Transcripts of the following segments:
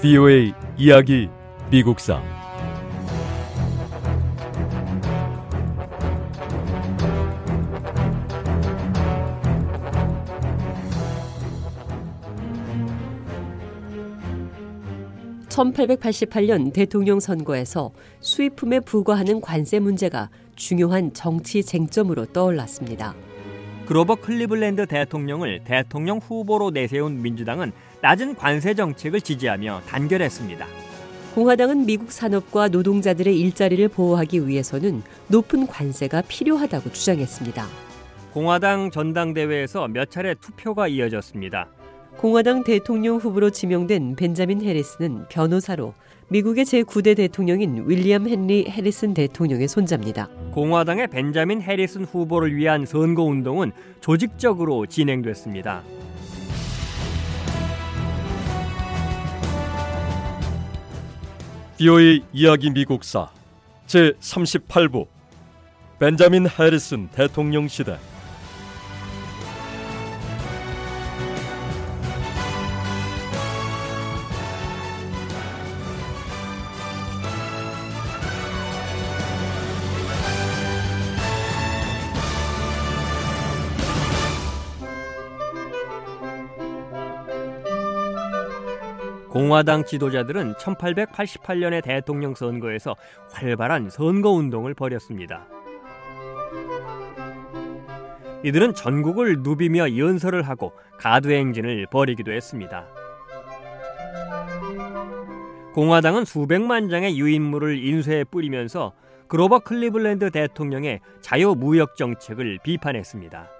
VOA 이야기 미국사 (1888년) 대통령 선거에서 수입품에 부과하는 관세 문제가 중요한 정치 쟁점으로 떠올랐습니다. 그로버 클리블랜드 대통령을 대통령 후보로 내세운 민주당은 낮은 관세 정책을 지지하며 단결했습니다. 공화당은 미국 산업과 노동자들의 일자리를 보호하기 위해서는 높은 관세가 필요하다고 주장했습니다. 공화당 전당대회에서 몇 차례 투표가 이어졌습니다. 공화당 대통령 후보로 지명된 벤자민 해리스는 변호사로 미국의 제9대 대통령인 윌리엄 헨리 해리슨 대통령의 손자입니다. 공화당의 벤자민 해리슨 후보를 위한 선거 운동은 조직적으로 진행됐습니다. VOA 이야기 미국사 제 38부 벤자민 해리슨 대통령 시대 공화당 지도자들은 1888년의 대통령 선거에서 활발한 선거 운동을 벌였습니다. 이들은 전국을 누비며 연설을 하고 가두행진을 벌이기도 했습니다. 공화당은 수백만 장의 유인물을 인쇄해 뿌리면서 그로버 클리블랜드 대통령의 자유무역 정책을 비판했습니다.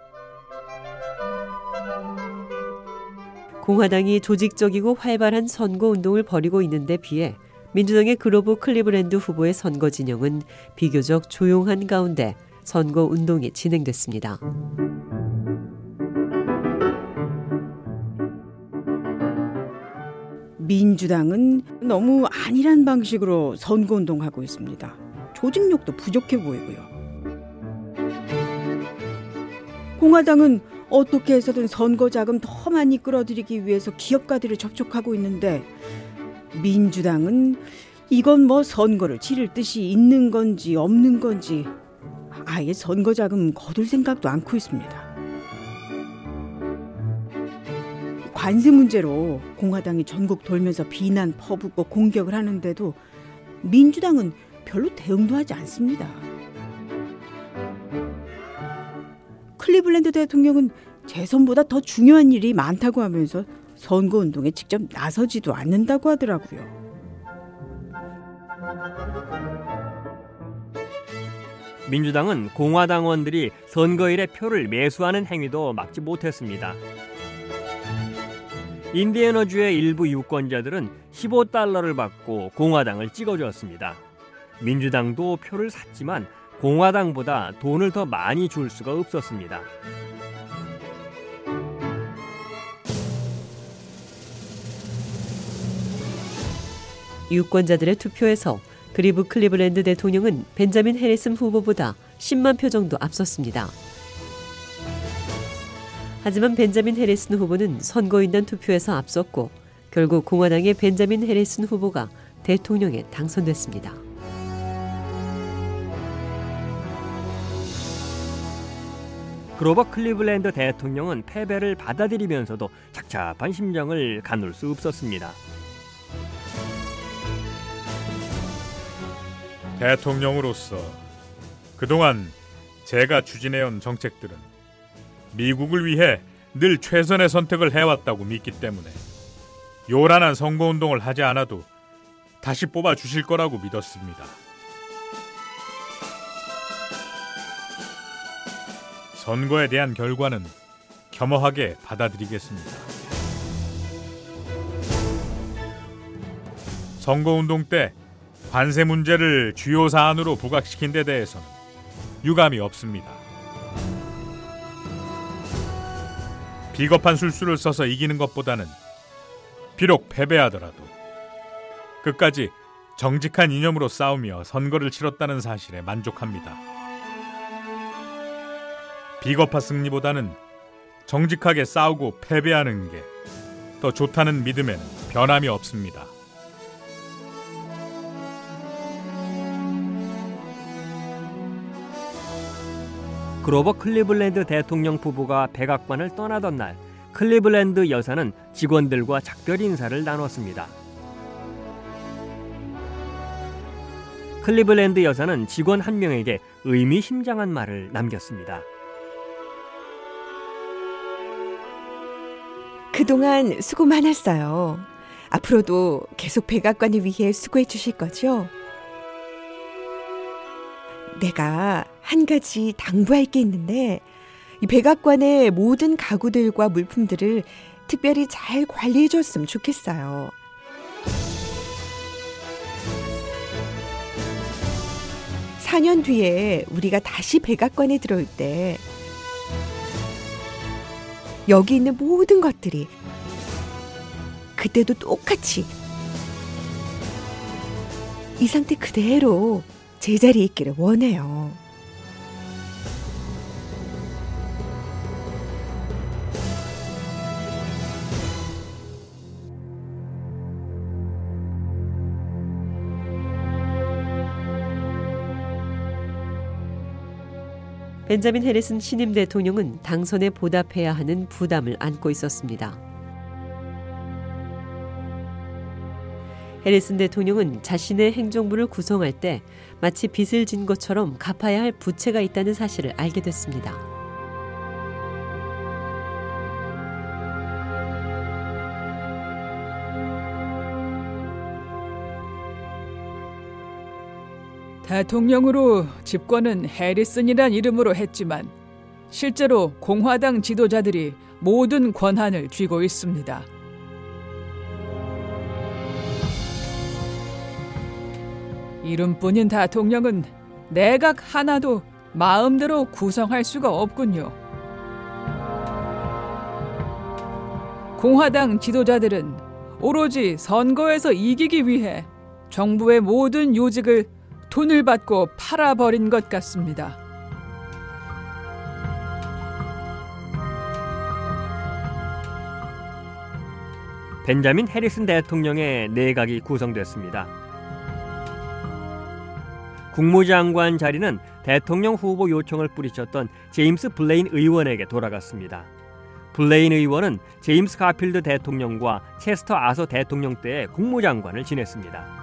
공화당이 조직적이고 활발한 선거 운동을 벌이고 있는데 비해 민주당의 그로브 클리브랜드 후보의 선거 진영은 비교적 조용한 가운데 선거 운동이 진행됐습니다. 민주당은 너무 안일한 방식으로 선거 운동하고 있습니다. 조직력도 부족해 보이고요. 공화당은 어떻게 해서든 선거 자금 더 많이 끌어들이기 위해서 기업가들을 접촉하고 있는데 민주당은 이건 뭐 선거를 치를 뜻이 있는 건지 없는 건지 아예 선거 자금 거둘 생각도 않고 있습니다. 관세 문제로 공화당이 전국 돌면서 비난 퍼붓고 공격을 하는데도 민주당은 별로 대응도 하지 않습니다. 클리블랜드 대통령은 재선보다 더 중요한 일이 많다고 하면서 선거 운동에 직접 나서지도 않는다고 하더라고요. 민주당은 공화당원들이 선거일에 표를 매수하는 행위도 막지 못했습니다. 인디애너주의 일부 유권자들은 15달러를 받고 공화당을 찍어주었습니다. 민주당도 표를 샀지만 공화당보다 돈을 더 많이 줄 수가 없었습니다. 유권자들의 투표에서 그리브 클리블랜드 대통령은 벤자민 해리슨 후보보다 10만 표 정도 앞섰습니다. 하지만 벤자민 해리슨 후보는 선거인단 투표에서 앞섰고 결국 공화당의 벤자민 해리슨 후보가 대통령에 당선됐습니다. 그로버 클리블랜드 대통령은 패배를 받아들이면서도 착잡한 심정을 가눌 수 없었습니다. 대통령으로서 그동안 제가 추진해온 정책들은 미국을 위해 늘 최선의 선택을 해왔다고 믿기 때문에 요란한 선거운동을 하지 않아도 다시 뽑아 주실 거라고 믿었습니다. 선거에 대한 결과는 겸허하게 받아들이겠습니다. 선거운동 때 관세 문제를 주요 사안으로 부각시킨 데 대해서는 유감이 없습니다. 비겁한 술수를 써서 이기는 것보다는 비록 패배하더라도 끝까지 정직한 이념으로 싸우며 선거를 치렀다는 사실에 만족합니다. 비겁한 승리보다는 정직하게 싸우고 패배하는 게 더 좋다는 믿음에는 변함이 없습니다. 그로버 클리블랜드 대통령 부부가 백악관을 떠나던 날 클리블랜드 여사는 직원들과 작별 인사를 나눴습니다. 클리블랜드 여사는 직원 한 명에게 의미심장한 말을 남겼습니다. 그동안 수고 많았어요. 앞으로도 계속 백악관을 위해 수고해 주실 거죠? 내가 한 가지 당부할 게 있는데 이 백악관의 모든 가구들과 물품들을 특별히 잘 관리해 줬으면 좋겠어요. (4년) 뒤에 우리가 다시 백악관에 들어올 때 여기 있는 모든 것들이 그때도 똑같이 이 상태 그대로 제자리에 있기를 원해요. 벤자민 해리슨 신임 대통령은 당선에 보답해야 하는 부담을 안고 있었습니다. 해리슨 대통령은 자신의 행정부를 구성할 때 마치 빚을 진 것처럼 갚아야 할 부채가 있다는 사실을 알게 됐습니다. 대통령으로 집권은 해리슨이란 이름으로 했지만 실제로 공화당 지도자들이 모든 권한을 쥐고 있습니다. 이름뿐인 대통령은 내각 하나도 마음대로 구성할 수가 없군요. 공화당 지도자들은 오로지 선거에서 이기기 위해 정부의 모든 요직을 돈을 받고 팔아버린 것 같습니다. 벤자민 해리슨 대통령의 내각이 구성됐습니다. 국무장관 자리는 대통령 후보 요청을 뿌리쳤던 제임스 블레인 의원에게 돌아갔습니다. 블레인 의원은 제임스 가필드 대통령과 체스터 아서 대통령 때의 국무장관을 지냈습니다.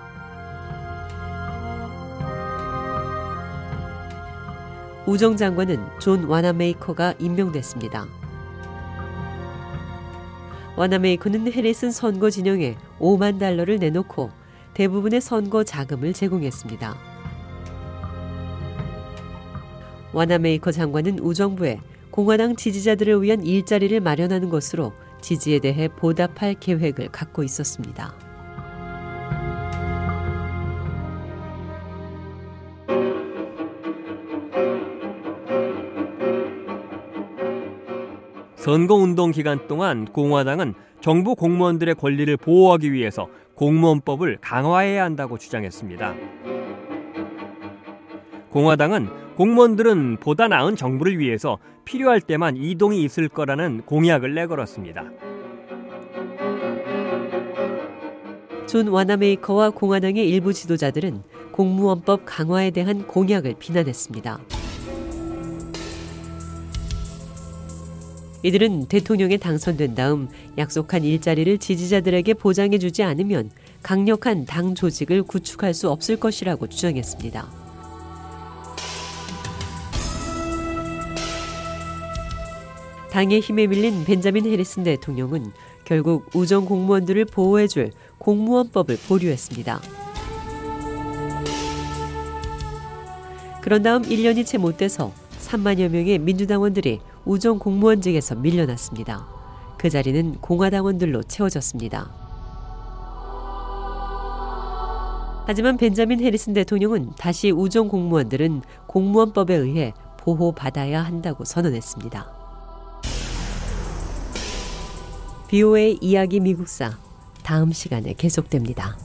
우정 장관은 존 와나메이커가 임명됐습니다. 와나메이커는 해리슨 선거 진영에 5만 달러를 내놓고 대부분의 선거 자금을 제공했습니다. 와나메이커 장관은 우정부에 공화당 지지자들을 위한 일자리를 마련하는 것으로 지지에 대해 보답할 계획을 갖고 있었습니다. 선거운동 기간 동안 공화당은 정부 공무원들의 권리를 보호하기 위해서 공무원법을 강화해야 한다고 주장했습니다. 공화당은 공무원들은 보다 나은 정부를 위해서 필요할 때만 이동이 있을 거라는 공약을 내걸었습니다. 존 와나메이커와 공화당의 일부 지도자들은 공무원법 강화에 대한 공약을 비난했습니다. 이들은 대통령에 당선된 다음 약속한 일자리를 지지자들에게 보장해주지 않으면 강력한 당 조직을 구축할 수 없을 것이라고 주장했습니다. 당의 힘에 밀린 벤자민 해리슨 대통령은 결국 우정 공무원들을 보호해줄 공무원법을 보류했습니다. 그런 다음 1년이 채 못 돼서 3만여 명의 민주당원들이 우정 공무원직에서 밀려났습니다. 그 자리는 공화당원들로 채워졌습니다. 하지만 벤자민 해리슨 대통령은 다시 우정 공무원들은 공무원법에 의해 보호받아야 한다고 선언했습니다. BOA 이야기 미국사 다음 시간에 계속됩니다.